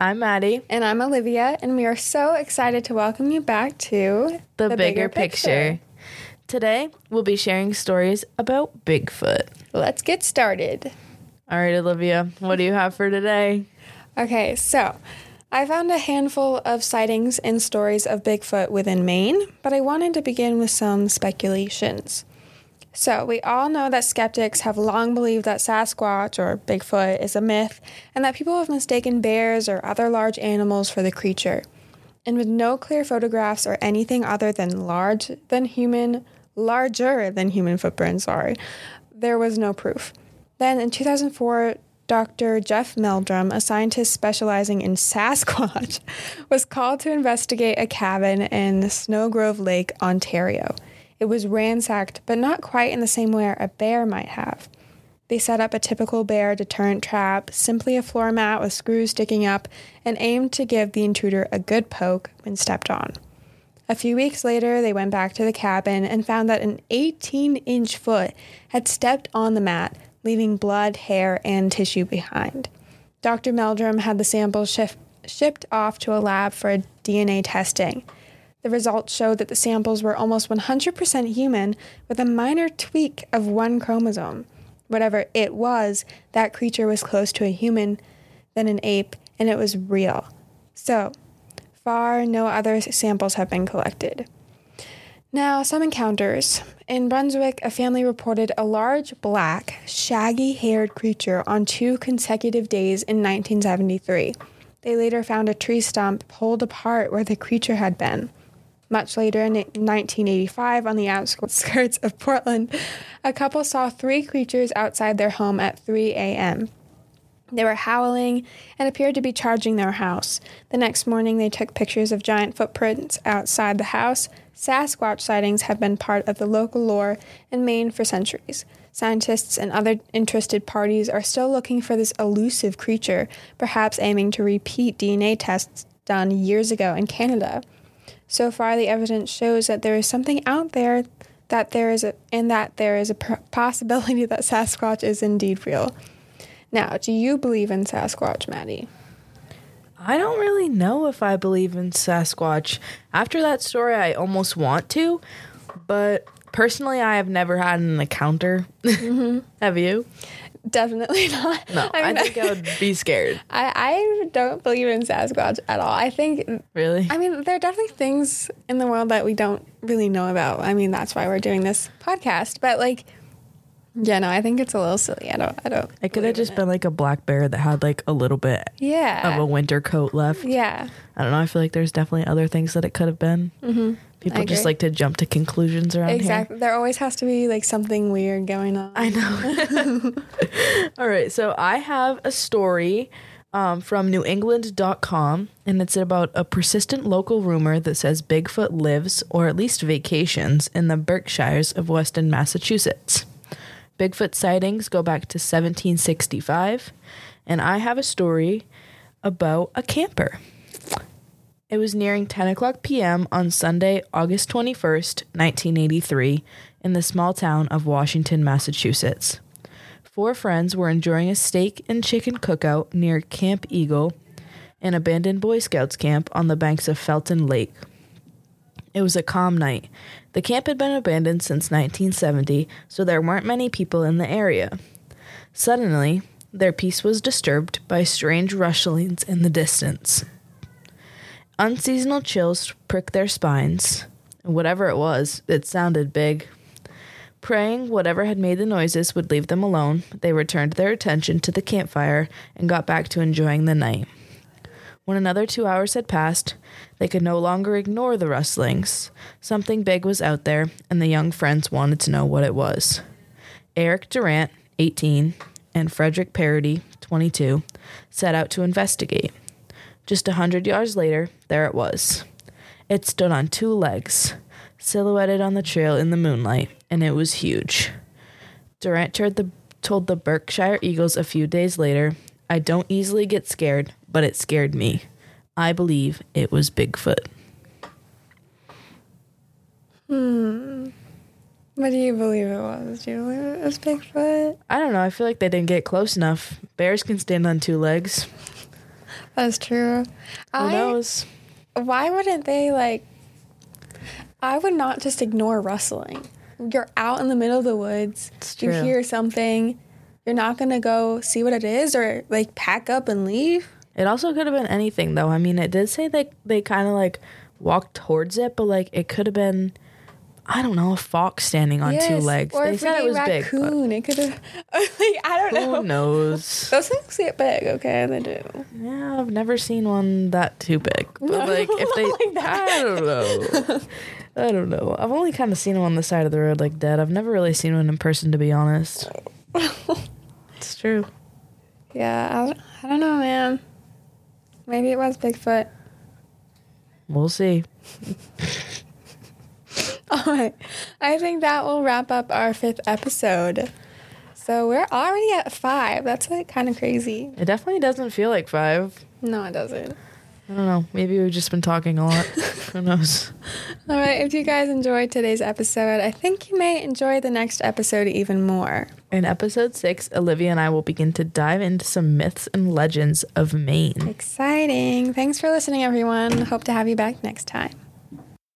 I'm Maddie. And I'm Olivia, and we are so excited to welcome you back to The, bigger, picture. Today, we'll be sharing stories about Bigfoot. Let's get started. All right, Olivia, what do you have for today? Okay, so I found a handful of sightings and stories of Bigfoot within Maine, but I wanted to begin with some speculations. So, we all know that skeptics have long believed that Sasquatch or Bigfoot is a myth and that people have mistaken bears or other large animals for the creature. And with no clear photographs or anything other than large than human, larger than human footprints, sorry, there was no proof. Then in 2004, Dr. Jeff Meldrum, a scientist specializing in Sasquatch, was called to investigate a cabin in Snelgrove Lake, Ontario. It was ransacked, but not quite in the same way a bear might have. They set up a typical bear deterrent trap, simply a floor mat with screws sticking up, and aimed to give the intruder a good poke when stepped on. A few weeks later, they went back to the cabin and found that an 18 inch foot had stepped on the mat, leaving blood, hair, and tissue behind. Dr. Meldrum had the samples shif- shipped off to a lab for DNA testing. The results showed that the samples were almost 100% human with a minor tweak of one chromosome. Whatever it was, that creature was close to a human than an ape, and it was real. So far, no other samples have been collected. Now, some encounters. In Brunswick, a family reported a large, black, shaggy haired creature on two consecutive days in 1973. They later found a tree stump pulled apart where the creature had been. Much later in 1985, on the outskirts of Portland, a couple saw three creatures outside their home at 3 a.m. They were howling and appeared to be charging their house. The next morning, they took pictures of giant footprints outside the house. Sasquatch sightings have been part of the local lore in Maine for centuries. Scientists and other interested parties are still looking for this elusive creature, perhaps aiming to repeat DNA tests done years ago in Canada. So far, the evidence shows that there is something out there that there is a, and that there is a possibility that Sasquatch is indeed real. Now, do you believe in Sasquatch, Maddie? I don't really know if I believe in Sasquatch. After that story, I almost want to, but personally, I have never had an encounter. Mm-hmm. have you? Definitely not. No, I, mean, I think I would be scared. I, I don't believe in Sasquatch at all. I think. Really? I mean, there are definitely things in the world that we don't really know about. I mean, that's why we're doing this podcast. But, like, yeah, no, I think it's a little silly. I don't, I don't. It could have just been like a black bear that had like a little bit yeah. of a winter coat left. Yeah. I don't know. I feel like there's definitely other things that it could have been. Mm-hmm. People just like to jump to conclusions around exactly. here. There always has to be like something weird going on. I know. All right. So I have a story um, from newengland.com, and it's about a persistent local rumor that says Bigfoot lives, or at least vacations, in the Berkshires of Western Massachusetts. Bigfoot sightings go back to 1765, and I have a story about a camper. It was nearing 10 o'clock p.m. on Sunday, August 21st, 1983, in the small town of Washington, Massachusetts. Four friends were enjoying a steak and chicken cookout near Camp Eagle, an abandoned Boy Scouts camp on the banks of Felton Lake. It was a calm night. The camp had been abandoned since 1970, so there weren't many people in the area. Suddenly, their peace was disturbed by strange rustlings in the distance. Unseasonal chills pricked their spines. Whatever it was, it sounded big. Praying whatever had made the noises would leave them alone, they returned their attention to the campfire and got back to enjoying the night. When another two hours had passed, they could no longer ignore the rustlings. Something big was out there, and the young friends wanted to know what it was. Eric Durant, 18, and Frederick Parody, 22, set out to investigate. Just a hundred yards later, there it was. It stood on two legs, silhouetted on the trail in the moonlight, and it was huge. Durant told the, told the Berkshire Eagles a few days later, I don't easily get scared, but it scared me. I believe it was Bigfoot. Hmm. What do you believe it was? Do you believe it was Bigfoot? I don't know. I feel like they didn't get close enough. Bears can stand on two legs. That's true. Who I, knows? why wouldn't they like? I would not just ignore rustling. You're out in the middle of the woods. You hear something. You're not gonna go see what it is or like pack up and leave. It also could have been anything, though. I mean, it did say they they kind of like walked towards it, but like it could have been, I don't know, a fox standing on two Yes, legs. Or they a said it was big. but raccoon. It could have. like I don't know. Who knows? Those things get big. Okay, they do. Yeah, I've never seen one that too big. But No, like, if they, like that. I don't know. I don't know. I've only kind of seen them on the side of the road, like dead. I've never really seen one in person, to be honest. It's true. Yeah, I, I don't know, man. Maybe it was Bigfoot. We'll see. All right. I think that will wrap up our fifth episode. So we're already at five. That's like kind of crazy. It definitely doesn't feel like five. No, it doesn't. I don't know. Maybe we've just been talking a lot. Who knows? All right. If you guys enjoyed today's episode, I think you may enjoy the next episode even more. In episode six, Olivia and I will begin to dive into some myths and legends of Maine. Exciting. Thanks for listening, everyone. Hope to have you back next time.